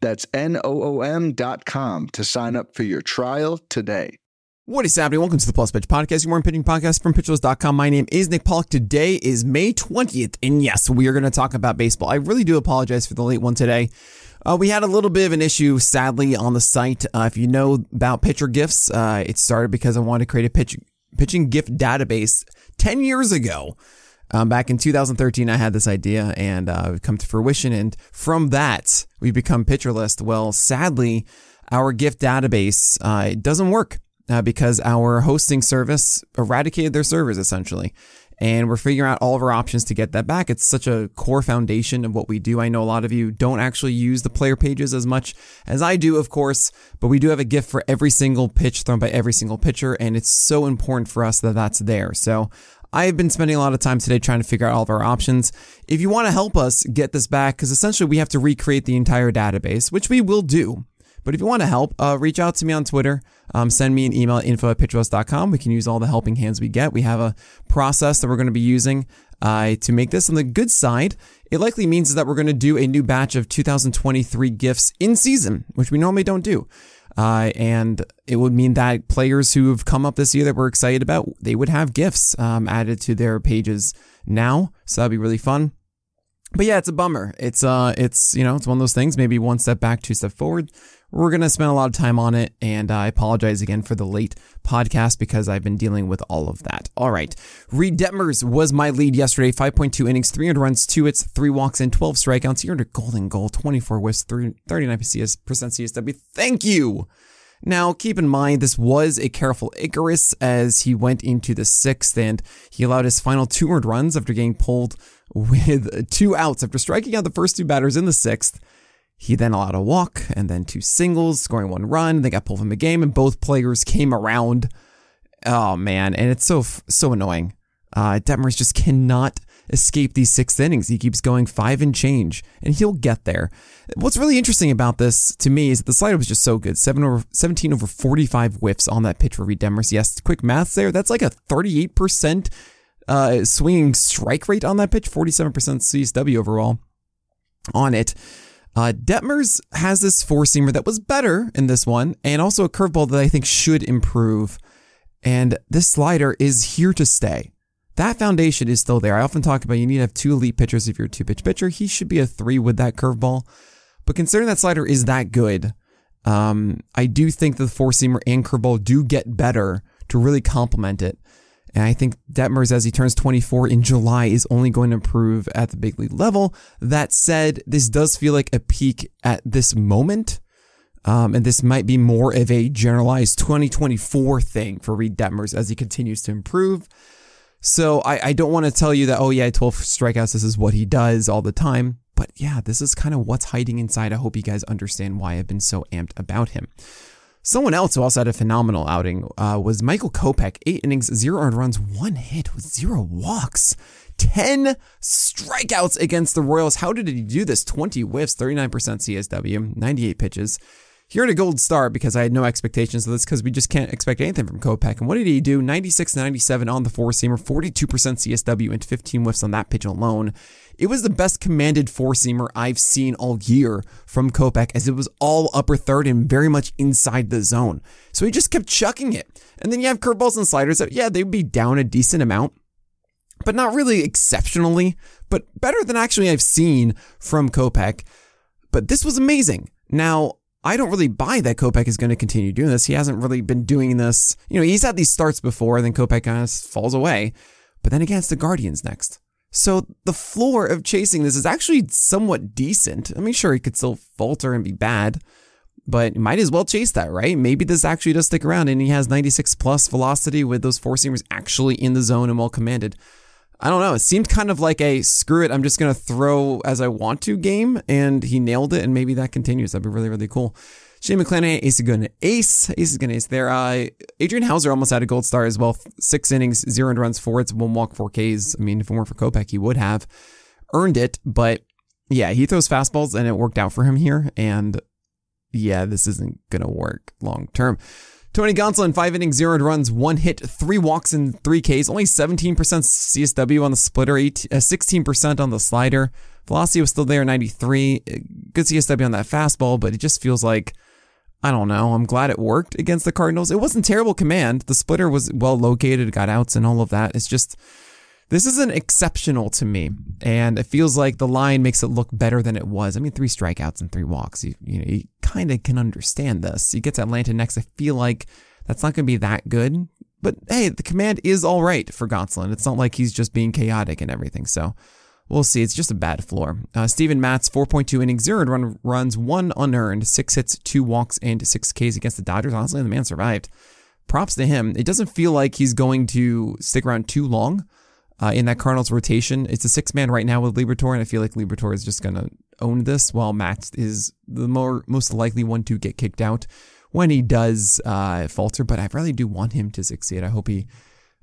That's N O O M.com to sign up for your trial today. What is happening? Welcome to the Plus Pitch Podcast, your morning pitching podcast from pitcherlist.com. My name is Nick Pollack. Today is May 20th, and yes, we are going to talk about baseball. I really do apologize for the late one today. Uh, we had a little bit of an issue, sadly, on the site. Uh, if you know about pitcher gifts, uh, it started because I wanted to create a pitch, pitching gift database 10 years ago. Um, back in 2013, I had this idea and uh, come to fruition. And from that, we've become Pitcher List. Well, sadly, our gift database uh, it doesn't work uh, because our hosting service eradicated their servers essentially. And we're figuring out all of our options to get that back. It's such a core foundation of what we do. I know a lot of you don't actually use the player pages as much as I do, of course, but we do have a gift for every single pitch thrown by every single pitcher. And it's so important for us that that's there. So I've been spending a lot of time today trying to figure out all of our options. If you want to help us get this back, because essentially we have to recreate the entire database, which we will do. But if you want to help, uh, reach out to me on Twitter. Um, send me an email at info at pitcherlist.com. We can use all the helping hands we get. We have a process that we're going to be using uh, to make this on the good side. It likely means that we're going to do a new batch of 2023 gifts in season, which we normally don't do. Uh, and it would mean that players who have come up this year that we're excited about, they would have gifts um, added to their pages now. So that'd be really fun. But yeah, it's a bummer. It's uh, it's you know, it's one of those things. Maybe one step back, two step forward. We're to spend a lot of time on it, and I apologize again for the late podcast because I've been dealing with all of that. All right. Reid Detmers was my lead yesterday 5.2 innings, 300 runs, 2 hits, 3 walks, and 12 strikeouts. He earned a golden goal, 24 whiffs, 39 CS, percent CSW. Thank you. Now, keep in mind, this was a careful Icarus as he went into the sixth and he allowed his final two earned runs after getting pulled with two outs after striking out the first two batters in the sixth. He then allowed a walk and then two singles, scoring one run. They got pulled from the game, and both players came around. Oh man, and it's so so annoying. Uh, Detmers just cannot escape these six innings. He keeps going five and change, and he'll get there. What's really interesting about this to me is that the slider was just so good. Seven over, 17 over 45 whiffs on that pitch for Reid Detmers. Yes, quick math there. That's like a 38% uh, swinging strike rate on that pitch, 47% CSW overall on it. Uh, Detmers has this four seamer that was better in this one, and also a curveball that I think should improve. And this slider is here to stay. That foundation is still there. I often talk about you need to have two elite pitchers if you're a two pitch pitcher. He should be a three with that curveball. But considering that slider is that good, um, I do think that the four seamer and curveball do get better to really complement it. And I think Detmers, as he turns 24 in July, is only going to improve at the big league level. That said, this does feel like a peak at this moment. Um, and this might be more of a generalized 2024 thing for Reid Detmers as he continues to improve. So I, I don't want to tell you that, oh, yeah, 12 strikeouts, this is what he does all the time. But yeah, this is kind of what's hiding inside. I hope you guys understand why I've been so amped about him. Someone else who also had a phenomenal outing uh, was Michael Kopech. Eight innings, zero earned runs, one hit with zero walks. 10 strikeouts against the Royals. How did he do this? 20 whiffs, 39% CSW, 98 pitches. Here at a gold star because I had no expectations of this because we just can't expect anything from Kopech. And what did he do? 96 97 on the four seamer, 42% CSW, and 15 whiffs on that pitch alone. It was the best commanded four seamer I've seen all year from Kopech as it was all upper third and very much inside the zone. So he just kept chucking it. And then you have curveballs and sliders that, yeah, they'd be down a decent amount, but not really exceptionally, but better than actually I've seen from Kopech. But this was amazing. Now, I don't really buy that Kopech is going to continue doing this. He hasn't really been doing this. You know, he's had these starts before, and then Kopech kind of falls away. But then against the Guardians next. So the floor of chasing this is actually somewhat decent. I mean, sure, he could still falter and be bad, but might as well chase that, right? Maybe this actually does stick around and he has 96 plus velocity with those four seamers actually in the zone and well commanded. I don't know. It seemed kind of like a screw it, I'm just going to throw as I want to game, and he nailed it, and maybe that continues. That'd be really, really cool. Shane McClanahan, ace is going to ace. Ace is going to ace there. Uh, Adrian Houser almost had a gold star as well. Six innings, zero runs, four hits, one walk, four Ks. I mean, if it weren't for Kopech, he would have earned it. But yeah, he throws fastballs and it worked out for him here. And yeah, this isn't going to work long term. Tony Gonsolin, five innings, zero runs, one hit, three walks, and three Ks. Only 17% CSW on the splitter, 18, uh, 16% on the slider. Velocity was still there, 93. Good CSW on that fastball, but it just feels like, I don't know. I'm glad it worked against the Cardinals. It wasn't terrible command. The splitter was well located, got outs and all of that. It's just this isn't exceptional to me, and it feels like the line makes it look better than it was. I mean, three strikeouts and three walks. You, you know, you kind of can understand this. You get to Atlanta next. I feel like that's not going to be that good. But hey, the command is all right for Gonsolin. It's not like he's just being chaotic and everything. So we'll see. It's just a bad floor. Uh, Steven Matz, 4.2 innings, zero run runs, one unearned, six hits, two walks, and six Ks against the Dodgers. Honestly, the man survived. Props to him. It doesn't feel like he's going to stick around too long uh, in that Cardinals rotation. It's a six man right now with Liberatore, and I feel like Liberatore is just going to own this, while Matt is the more most likely one to get kicked out when he does uh, falter. But I really do want him to succeed. I hope he,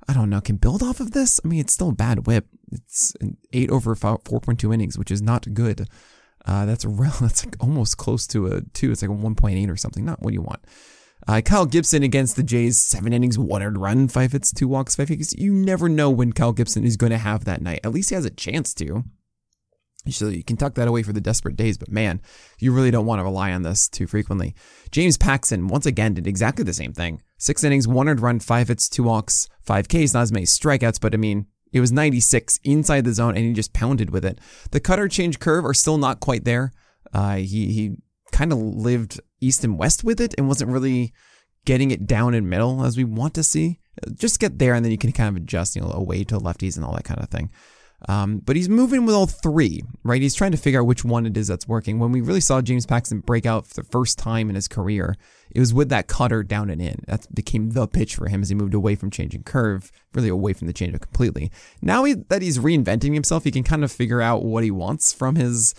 I don't know, can build off of this. I mean, it's still a bad whip. It's an eight over four point two innings, which is not good. Uh, that's real, that's like almost close to a two. It's like a one point eight or something. Not what you want. Uh, Kyle Gibson against the Jays, seven innings, one earned run, five hits, two walks, five hits. You never know when Kyle Gibson is going to have that night. At least he has a chance to. So you can tuck that away for the desperate days, but man, you really don't want to rely on this too frequently. James Paxton, once again, did exactly the same thing. Six innings, one earned run, five hits, two walks, five Ks, not as many strikeouts, but I mean, it was 96 inside the zone and he just pounded with it. The cutter change curve are still not quite there. Uh, he, he kind of lived east and west with it and wasn't really getting it down in middle as we want to see. Just get there and then you can kind of adjust, you know, away to lefties and all that kind of thing. Um, but he's moving with all three, right? He's trying to figure out which one it is that's working. When we really saw James Paxton break out for the first time in his career, it was with that cutter down and in. That became the pitch for him as he moved away from changing curve, really away from the changeup completely. Now he, that he's reinventing himself, he can kind of figure out what he wants from his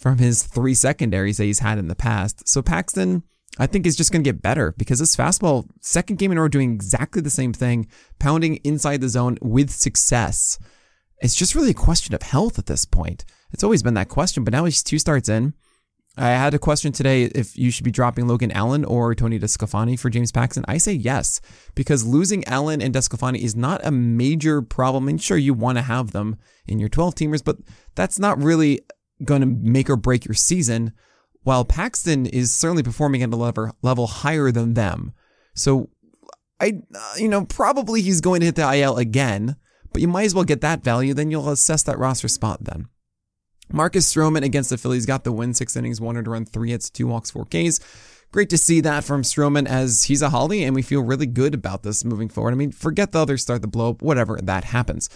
from his three secondaries that he's had in the past. So Paxton, I think, is just going to get better because this fastball, second game in a row, doing exactly the same thing, pounding inside the zone with success. It's just really a question of health at this point. It's always been that question, but now he's two starts in. I had a question today if you should be dropping Logan Allen or Tony DeSclafani for James Paxton. I say yes, because losing Allen and DeSclafani is not a major problem. And sure, you want to have them in your 12 teamers, but that's not really going to make or break your season, while Paxton is certainly performing at a level, level higher than them. So, I, uh, you know, probably he's going to hit the IL again, but you might as well get that value. Then you'll assess that roster spot then. Marcus Stroman against the Phillies got the win, six innings, one to run, three hits, two walks, four Ks. Great to see that from Stroman as he's a Holly, and we feel really good about this moving forward. I mean, forget the others start the blow up, whatever, that happens.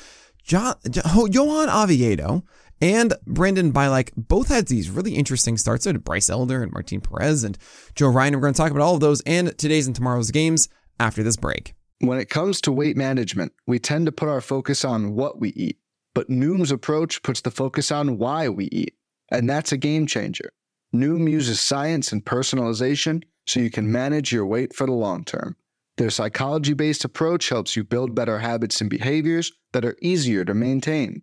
Jo- jo- Johan Oviedo and Brandon Bielak both had these really interesting starts. So Bryce Elder and Martin Perez and Joe Ryan. We're going to talk about all of those and today's and tomorrow's games after this break. When it comes to weight management, we tend to put our focus on what we eat, but Noom's approach puts the focus on why we eat. And that's a game changer. Noom uses science and personalization so you can manage your weight for the long term. Their psychology based approach helps you build better habits and behaviors that are easier to maintain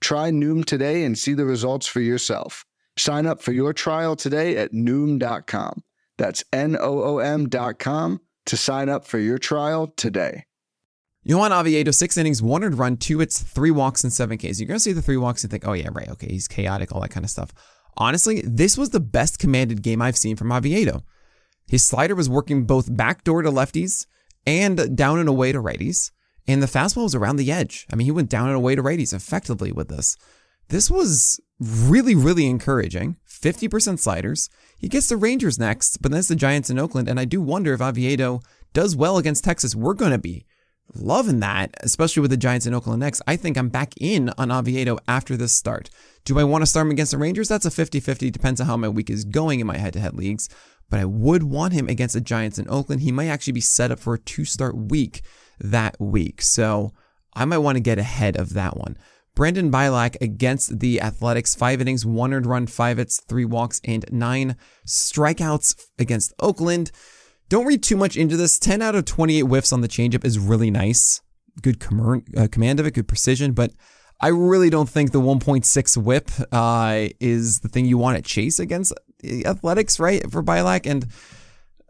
Try Noom today and see the results for yourself. Sign up for your trial today at Noom.com. That's N O O M.com to sign up for your trial today. Johan Oviedo, six innings, one earned run, two hits, three walks, and seven Ks. You're going to see the three walks and think, oh, yeah, right, okay, he's chaotic, all that kind of stuff. Honestly, this was the best commanded game I've seen from Oviedo. His slider was working both backdoor to lefties and down and away to righties. And the fastball was around the edge. I mean, he went down and away to righties effectively with this. This was really, really encouraging. 50% sliders. He gets the Rangers next, but then it's the Giants in Oakland. And I do wonder if Oviedo does well against Texas. We're going to be loving that, especially with the Giants in Oakland next. I think I'm back in on Oviedo after this start. Do I want to start him against the Rangers? That's a 50 50. Depends on how my week is going in my head to head leagues. But I would want him against the Giants in Oakland. He might actually be set up for a two start week that week. So I might want to get ahead of that one. Brandon Bielak against the Athletics, five innings, one earned run, five hits, three walks, and nine strikeouts against Oakland. Don't read too much into this. 10 out of 28 whiffs on the changeup is really nice. Good com- uh, command of it, good precision, but I really don't think the 1.6 whip uh, is the thing you want to chase against athletics, right? For Bielak. And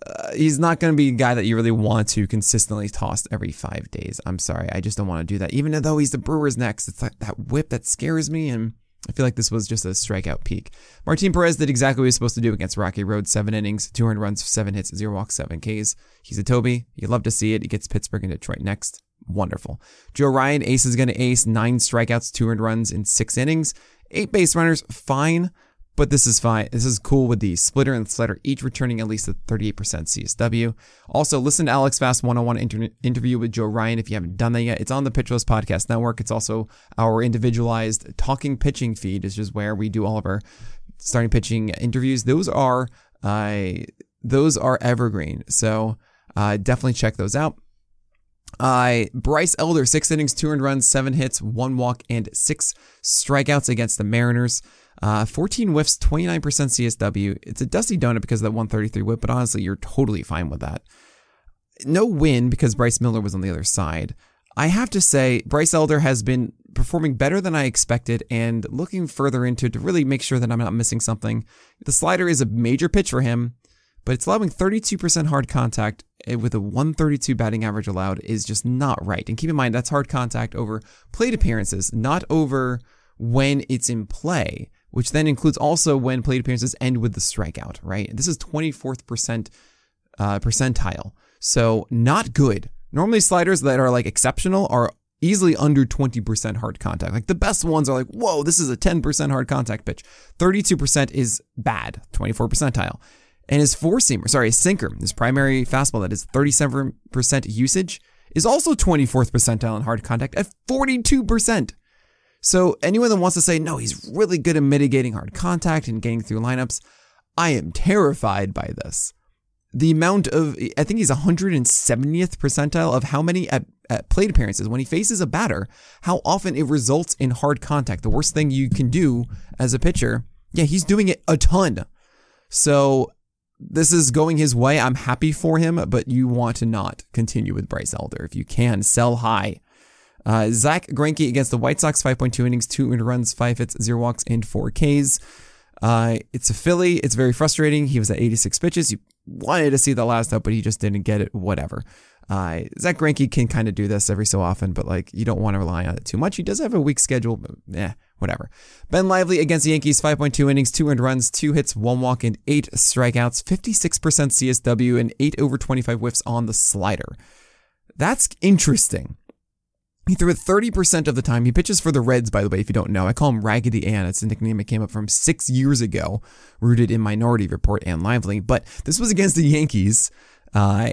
uh, he's not going to be a guy that you really want to consistently toss every five days. I'm sorry. I just don't want to do that. Even though he's the Brewers next, it's like that whip that scares me. And I feel like this was just a strikeout peak. Martin Perez did exactly what he was supposed to do against Rocky Road. Seven innings, 200 runs, seven hits, zero walks, seven Ks. He's a Toby. You love to see it. He gets Pittsburgh and Detroit next. Wonderful. Joe Ryan, ace is going to ace. Nine strikeouts, 200 runs in six innings. Eight base runners, fine but this is fine. This is cool with the splitter and slider each returning at least a 38% CSW. Also, listen to Alex Fast 101 inter- interview with Joe Ryan if you haven't done that yet. It's on the Pitch List Podcast Network. It's also our individualized talking pitching feed, is just where we do all of our starting pitching interviews. Those are uh, those are evergreen. So uh, definitely check those out. Uh, Bryce Elder, six innings, two earned runs, seven hits, one walk, and six strikeouts against the Mariners. Uh, 14 whiffs, 29% CSW. It's a dusty donut because of that 133 whip, but honestly, you're totally fine with that. No win because Bryce Miller was on the other side. I have to say, Bryce Elder has been performing better than I expected and looking further into it to really make sure that I'm not missing something. The slider is a major pitch for him, but it's allowing 32% hard contact eh, with a 132 batting average allowed is just not right. And keep in mind, that's hard contact over plate appearances, not over when it's in play which then includes also when plate appearances end with the strikeout, right? This is 24th percent uh, percentile. So not good. Normally sliders that are like exceptional are easily under 20% hard contact. Like the best ones are like, whoa, this is a 10% hard contact pitch. 32% is bad, 24 percentile. And his four seamer, sorry, his sinker, his primary fastball that is 37% usage, is also 24th percentile in hard contact at 42%. So anyone that wants to say, no, he's really good at mitigating hard contact and getting through lineups, I am terrified by this. The amount of, I think he's 170th percentile of how many at, at plate appearances when he faces a batter, how often it results in hard contact. The worst thing you can do as a pitcher. Yeah, he's doing it a ton. So this is going his way. I'm happy for him, but you want to not continue with Bryce Elder. If you can, sell high uh, Zack Greinke against the White Sox, 5.2 innings, two runs, five hits, zero walks, and four Ks. Uh, it's a Philly. It's very frustrating. He was at 86 pitches. You wanted to see the last up, but he just didn't get it. Whatever. Uh, Zack Greinke can kind of do this every so often, but like you don't want to rely on it too much. He does have a weak schedule, but whatever. Ben Lively against the Yankees, 5.2 innings, two earned runs, two hits, one walk, and eight strikeouts, 56% CSW, and eight over 25 whiffs on the slider. That's interesting. He threw it 30% of the time. He pitches for the Reds, by the way, if you don't know. I call him Raggedy Ann. It's a nickname that came up from six years ago, rooted in Minority Report and Lively. But this was against the Yankees. Uh,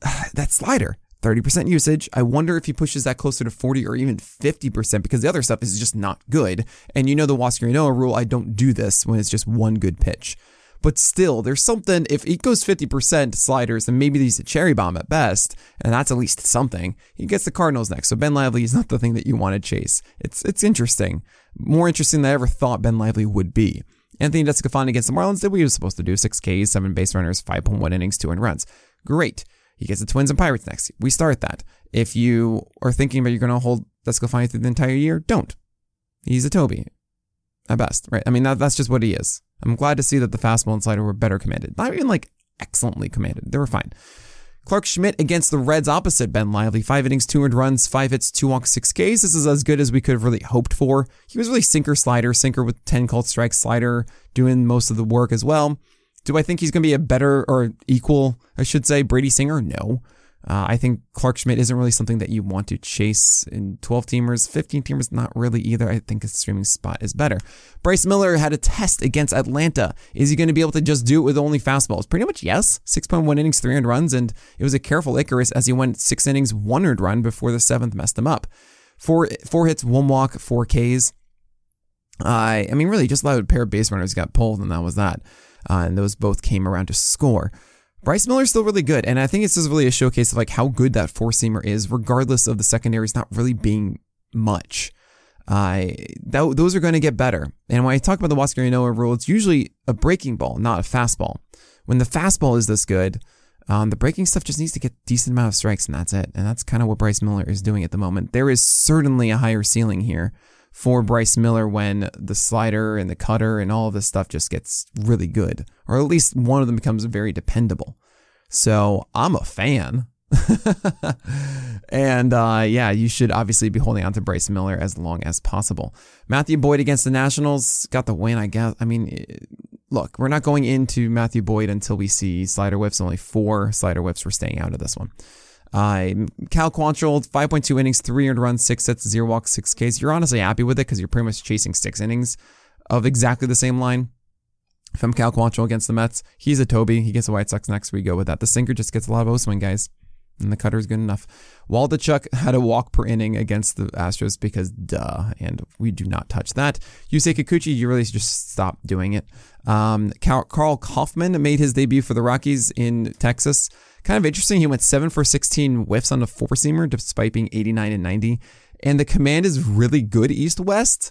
that slider, 30% usage. I wonder if he pushes that closer to 40 or even 50% because the other stuff is just not good. And you know the Huascar Ynoa rule, I don't do this when it's just one good pitch. But still, there's something, if it goes 50% sliders, then maybe he's a cherry bomb at best, and that's at least something. He gets the Cardinals next. So Ben Lively is not the thing that you want to chase. It's it's interesting. More interesting than I ever thought Ben Lively would be. Anthony DeSclafani against the Marlins did what he was supposed to do. Six Ks, seven base runners, 5.1 innings, two in runs. Great. He gets the Twins and Pirates next. We start that. If you are thinking about you're going to hold DeSclafani through the entire year, don't. He's a Toby. At best, right? I mean, that, that's just what he is. I'm glad to see that the fastball and slider were better commanded. Not even like excellently commanded. They were fine. Clarke Schmidt against the Reds opposite Ben Lively. Five innings, two earned runs, five hits, two walks, six Ks. This is as good as we could have really hoped for. He was really sinker slider, sinker with 10 called strikes, slider doing most of the work as well. Do I think he's going to be a better or equal, I should say, Brady Singer? No. Uh, I think Clarke Schmidt isn't really something that you want to chase in 12 teamers. 15 teamers, not really either. I think his streaming spot is better. Bryce Miller had a test against Atlanta. Is he going to be able to just do it with only fastballs? Pretty much yes. 6.1 innings, 300 runs, and it was a careful Icarus as he went six innings, one earned run before the seventh messed him up. Four, four hits, one walk, four Ks. I, I mean, really, just allowed a pair of base runners got pulled, and that was that. Uh, and those both came around to score. Bryce Miller's still really good, and I think this is really a showcase of like how good that four seamer is, regardless of the secondaries not really being much. Uh, that, those are going to get better. And when I talk about the Huascar Ynoa rule, it's usually a breaking ball, not a fastball. When the fastball is this good, um, the breaking stuff just needs to get decent amount of strikes, and that's it. And that's kind of what Bryce Miller is doing at the moment. There is certainly a higher ceiling here for Bryce Miller when the slider and the cutter and all of this stuff just gets really good, or at least one of them becomes very dependable. So I'm a fan. and uh, yeah, you should obviously be holding on to Bryce Miller as long as possible. Matthew Boyd against the Nationals got the win, I guess. I mean, look, we're not going into Matthew Boyd until we see slider whiffs. Only four slider whiffs. We're staying out of this one. Uh, Cal Quantrill, 5.2 innings, three earned runs, six hits, zero walks, six Ks. You're honestly happy with it because you're pretty much chasing six innings of exactly the same line from Cal Quantrill against the Mets. He's a Toby. He gets the White Sox next. We go with that. The sinker just gets a lot of O swing, guys. And the cutter is good enough. Waldichuk had a walk per inning against the Astros because duh, and we do not touch that. Yusei Kikuchi, you really just stop doing it. Um, Karl Kauffmann made his debut for the Rockies in Texas. Kind of interesting. He went seven for 16 whiffs on the four seamer despite being 89 and 90. And the command is really good east west.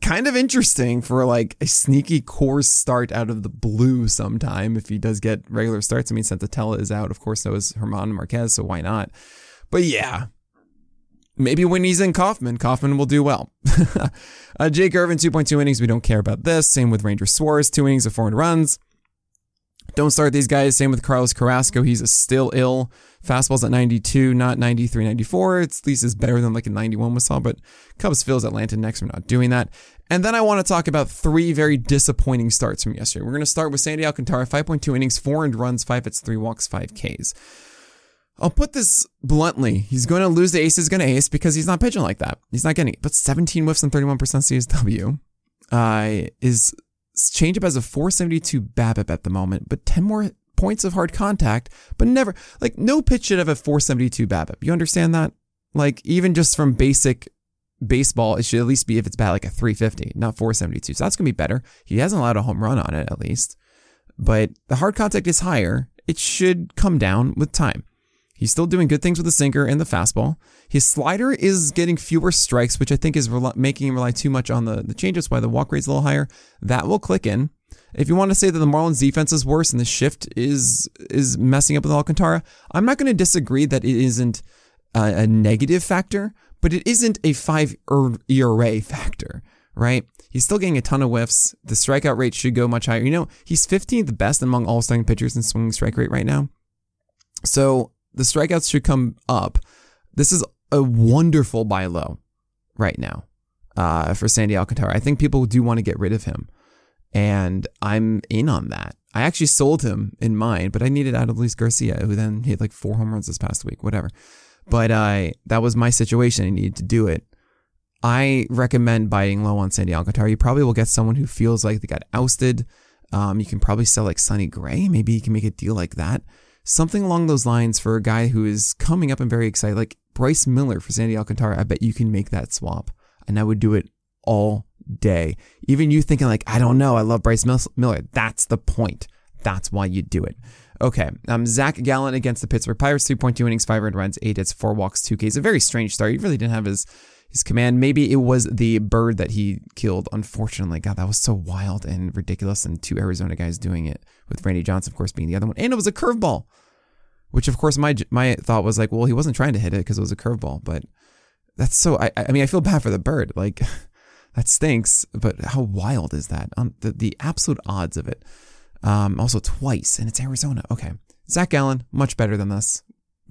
Kind of interesting for like a sneaky Coors start out of the blue sometime if he does get regular starts. I mean, Senzatela is out. Of course, so is German Marquez, so why not? But yeah, maybe when he's in Kauffmann, Kauffmann will do well. uh, Jake Irvin, 2.2 innings. We don't care about this. Same with Ranger Suarez, two innings of four runs. Don't start these guys. Same with Carlos Carrasco. He's still ill. Fastball's at 92, not 93, 94. It's at least is better than like a 91 we saw, but Cubs Phil's Atlanta next. We're not doing that. And then I want to talk about three very disappointing starts from yesterday. We're going to start with Sandy Alcantara, 5.2 innings, four and runs, five hits, three walks, five Ks. I'll put this bluntly. He's going to lose the ace, is going to ace because he's not pitching like that. He's not getting it. But 17 whiffs and 31% CSW uh, is changeup has a 472 BABIP at the moment, but 10 more points of hard contact, but never like no pitch should have a 472 BABIP. You understand that? Like even just from basic baseball, it should at least be if it's bad like a 350, not 472. So that's gonna be better. He hasn't allowed a home run on it at least, but the hard contact is higher. It should come down with time. He's still doing good things with the sinker and the fastball. His slider is getting fewer strikes, which I think is making him rely too much on the, the changes, why the walk rate's a little higher. That will click in. If you want to say that the Marlins defense is worse and the shift is is messing up with Alcantara, I'm not going to disagree that it isn't a, a negative factor, but it isn't a five ERA factor, right? He's still getting a ton of whiffs. The strikeout rate should go much higher. You know, he's 15th best among all starting pitchers in swinging strike rate right now. So the strikeouts should come up. This is a wonderful buy low right now uh, for Sandy Alcantara. I think people do want to get rid of him, and I'm in on that. I actually sold him in mine, but I needed out of Luis Garcia, who then hit like four home runs this past week, whatever. But uh, that was my situation. I needed to do it. I recommend buying low on Sandy Alcantara. You probably will get someone who feels like they got ousted. Um, you can probably sell like Sonny Gray. Maybe you can make a deal like that something along those lines for a guy who is coming up and very excited, like Bryce Miller for Sandy Alcantara. I bet you can make that swap, and I would do it all day. Even you thinking like, I don't know, I love Bryce Miller. That's the point. That's why you do it. Okay, um, Zach Gallen against the Pittsburgh Pirates, 3.2 innings, five earned runs, eight hits, four walks, two Ks. A very strange start. He really didn't have his his command. Maybe it was the bird that he killed. Unfortunately, God, that was so wild and ridiculous. And two Arizona guys doing it with Randy Johnson, of course, being the other one. And it was a curveball, which of course my my thought was like, well, he wasn't trying to hit it because it was a curveball. But that's so. I I mean, I feel bad for the bird. Like that stinks. But how wild is that? Um, the the absolute odds of it. Um, also twice, and it's Arizona. Okay, Zach Gallen, much better than this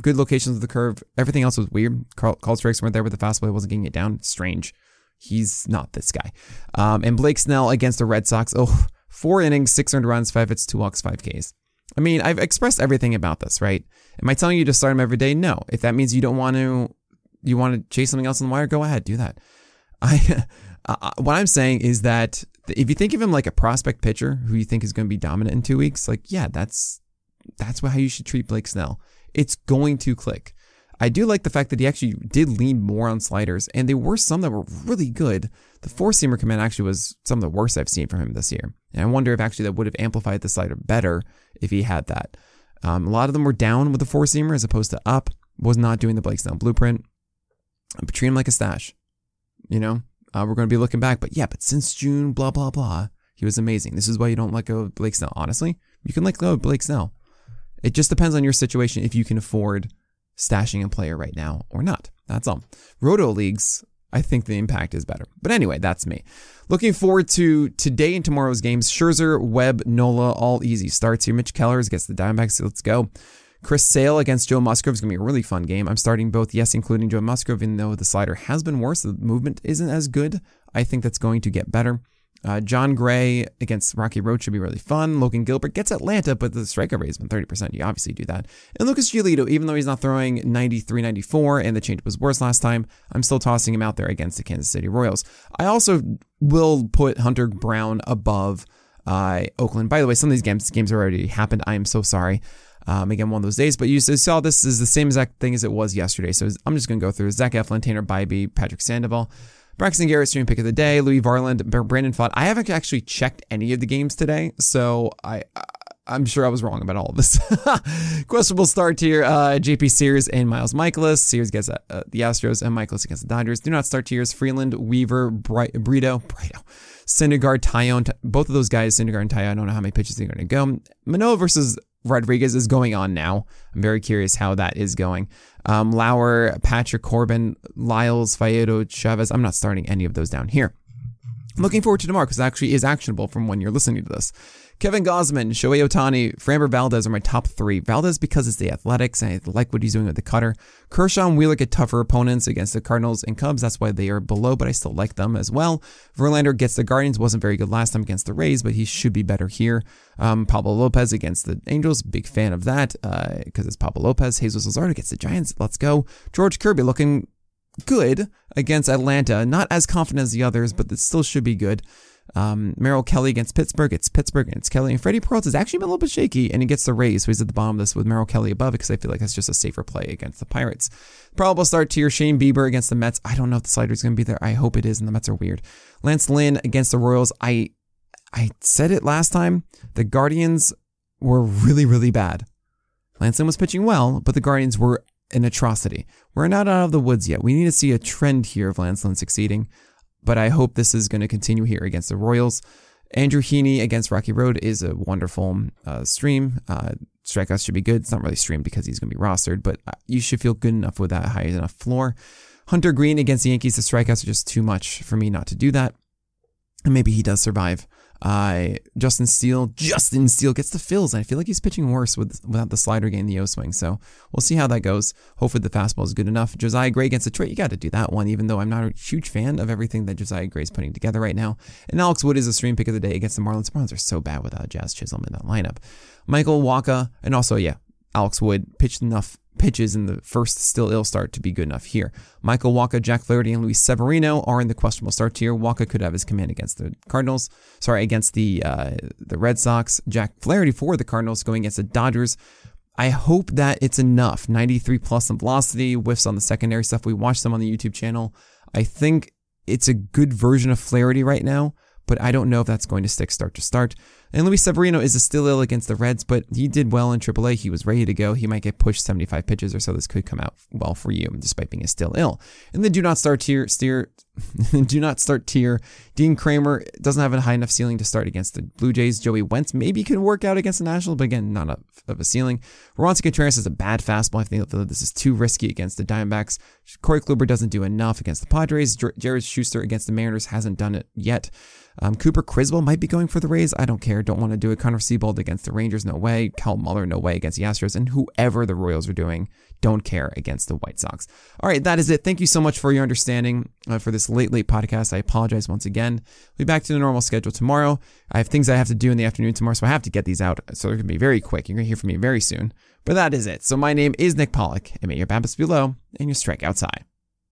good locations of the curve. Everything else was weird. Call, call strikes weren't there with the fastball. Wasn't getting it down. Strange. He's not this guy. Um, and Blake Snell against the Red Sox. Oh, four innings, six earned runs, five hits, two walks, five Ks. I mean, I've expressed everything about this, right? Am I telling you to start him every day? No. If that means you don't want to, you want to chase something else on the wire, go ahead, do that. I, uh, what I'm saying is that if you think of him like a prospect pitcher who you think is going to be dominant in two weeks, like yeah, that's that's how you should treat Blake Snell. It's going to click. I do like the fact that he actually did lean more on sliders, and there were some that were really good. The four seamer command actually was some of the worst I've seen from him this year. And I wonder if actually that would have amplified the slider better if he had that. Um, a lot of them were down with the four seamer as opposed to up. Was not doing the Blake Snell blueprint. But treat him like a stash. You know, uh, we're going to be looking back. But yeah, but since June, blah, blah, blah, he was amazing. This is why you don't let go of Blake Snell. Honestly, you can let go of Blake Snell. It just depends on your situation if you can afford stashing a player right now or not. That's all. Roto leagues, I think the impact is better. But anyway, that's me. Looking forward to today and tomorrow's games. Scherzer, Webb, Nola, all easy starts here. Mitch Kellers gets the Diamondbacks. Let's go. Chris Sale against Joe Musgrove is going to be a really fun game. I'm starting both, yes, including Joe Musgrove, even though the slider has been worse. The movement isn't as good. I think that's going to get better. Uh, Jon Gray against Rocky Road should be really fun. Logan Gilbert gets Atlanta, but the strikeout rate has been 30%. You obviously do that. And Lucas Giolito, even though he's not throwing 93 94 and the change was worse last time, I'm still tossing him out there against the Kansas City Royals. I also will put Hunter Brown above uh, Oakland. By the way, some of these games games already happened. I am so sorry. Um, again, one of those days, but you saw this is the same exact thing as it was yesterday. So I'm just going to go through Zach Eflin, Tanner Bibee, Patrick Sandoval. Braxton Garrett stream pick of the day. Louis Varland, Brandon Pfaadt. I haven't actually checked any of the games today, so I. I'm sure I was wrong about all of this. Questionable start here. uh, JP Sears and Miles Mikolas. Sears gets uh, the Astros and Mikolas against the Dodgers. Do not start tiers. Freeland, Weaver, Bright, Brito, Brito, Syndergaard, Taillon. Both of those guys, Syndergaard and Taillon, I don't know how many pitches they're going to go. Manoah versus Rodriguez is going on now. I'm very curious how that is going. Um, Lauer, Patrick Corbin, Lyles, Faedo, Chavez. I'm not starting any of those down here. looking forward to tomorrow because actually is actionable from when you're listening to this. Kevin Gausman, Shohei Ohtani, Framber Valdez are my top three. Valdez because it's the athletics and I like what he's doing with the cutter. Kershaw and Wheeler get tougher opponents against the Cardinals and Cubs. That's why they are below, but I still like them as well. Verlander gets the Guardians. Wasn't very good last time against the Rays, but he should be better here. Um, Pablo Lopez against the Angels. Big fan of that because uh, it's Pablo Lopez. Jesus Luzardo gets the Giants. Let's go. George Kirby looking good against Atlanta. Not as confident as the others, but it still should be good. Um, Merrill Kelly against Pittsburgh. It's Pittsburgh and it's Kelly. And Freddie Peralta has actually been a little bit shaky and he gets the Rays. So he's at the bottom of this with Merrill Kelly above it because I feel like that's just a safer play against the Pirates. Probable start tier Shane Bieber against the Mets. I don't know if the slider is going to be there. I hope it is. And the Mets are weird. Lance Lynn against the Royals. I, I said it last time. The Guardians were really, really bad. Lance Lynn was pitching well, but the Guardians were an atrocity. We're not out of the woods yet. We need to see a trend here of Lance Lynn succeeding but I hope this is going to continue here against the Royals. Andrew Heaney against Rocky Road is a wonderful uh, stream. Uh, strikeouts should be good. It's not really streamed because he's going to be rostered, but uh, you should feel good enough with that high enough floor. Hunter Greene against the Yankees, the strikeouts are just too much for me not to do that. And maybe he does survive. Uh, Justin Steele, Justin Steele gets the Phils. I feel like he's pitching worse with, without the slider getting the O swing. So we'll see how that goes. Hopefully the fastball is good enough. Josiah Gray against Detroit, you got to do that one, even though I'm not a huge fan of everything that Josiah Gray is putting together right now. And Alex Wood is a stream pick of the day against the Marlins. The Marlins are so bad without Jazz Chisholm in that lineup. Michael Wacha, and also, yeah, Alex Wood pitched enough pitches in the first still ill start to be good enough here. Michael Wacha, Jack Flaherty, and Luis Severino are in the questionable start tier. Wacha could have his command against the Cardinals. Sorry, against the uh, the Red Sox. Jack Flaherty for the Cardinals going against the Dodgers. I hope that it's enough. 93 plus in velocity, whiffs on the secondary stuff. We watched them on the YouTube channel. I think it's a good version of Flaherty right now, but I don't know if that's going to stick start to start. And Luis Severino is still ill against the Reds, but he did well in AAA. He was ready to go. He might get pushed 75 pitches or so. This could come out well for you, despite being still ill. And then do not start tier, steer, do not start tier. Dean Kremer doesn't have a high enough ceiling to start against the Blue Jays. Joey Wentz maybe could work out against the Nationals, but again, not of a ceiling. Roansy Contreras is a bad fastball. I think this is too risky against the Diamondbacks. Corey Kluber doesn't do enough against the Padres. Jared Schuster against the Mariners hasn't done it yet. Um, Cooper Criswell might be going for the Rays. I don't care. Don't want to do it. Connor Seabold against the Rangers. No way. Kyle Muller. No way against the Astros. And whoever the Royals are doing, don't care against the White Sox. All right, that is it. Thank you so much for your understanding uh, for this late, late podcast. I apologize once again. We'll be back to the normal schedule tomorrow. I have things I have to do in the afternoon tomorrow, so I have to get these out. So they're going to be very quick. You're going to hear from me very soon. But that is it. So my name is Nick Pollack, and may your BABIPs be low and your strikeouts high.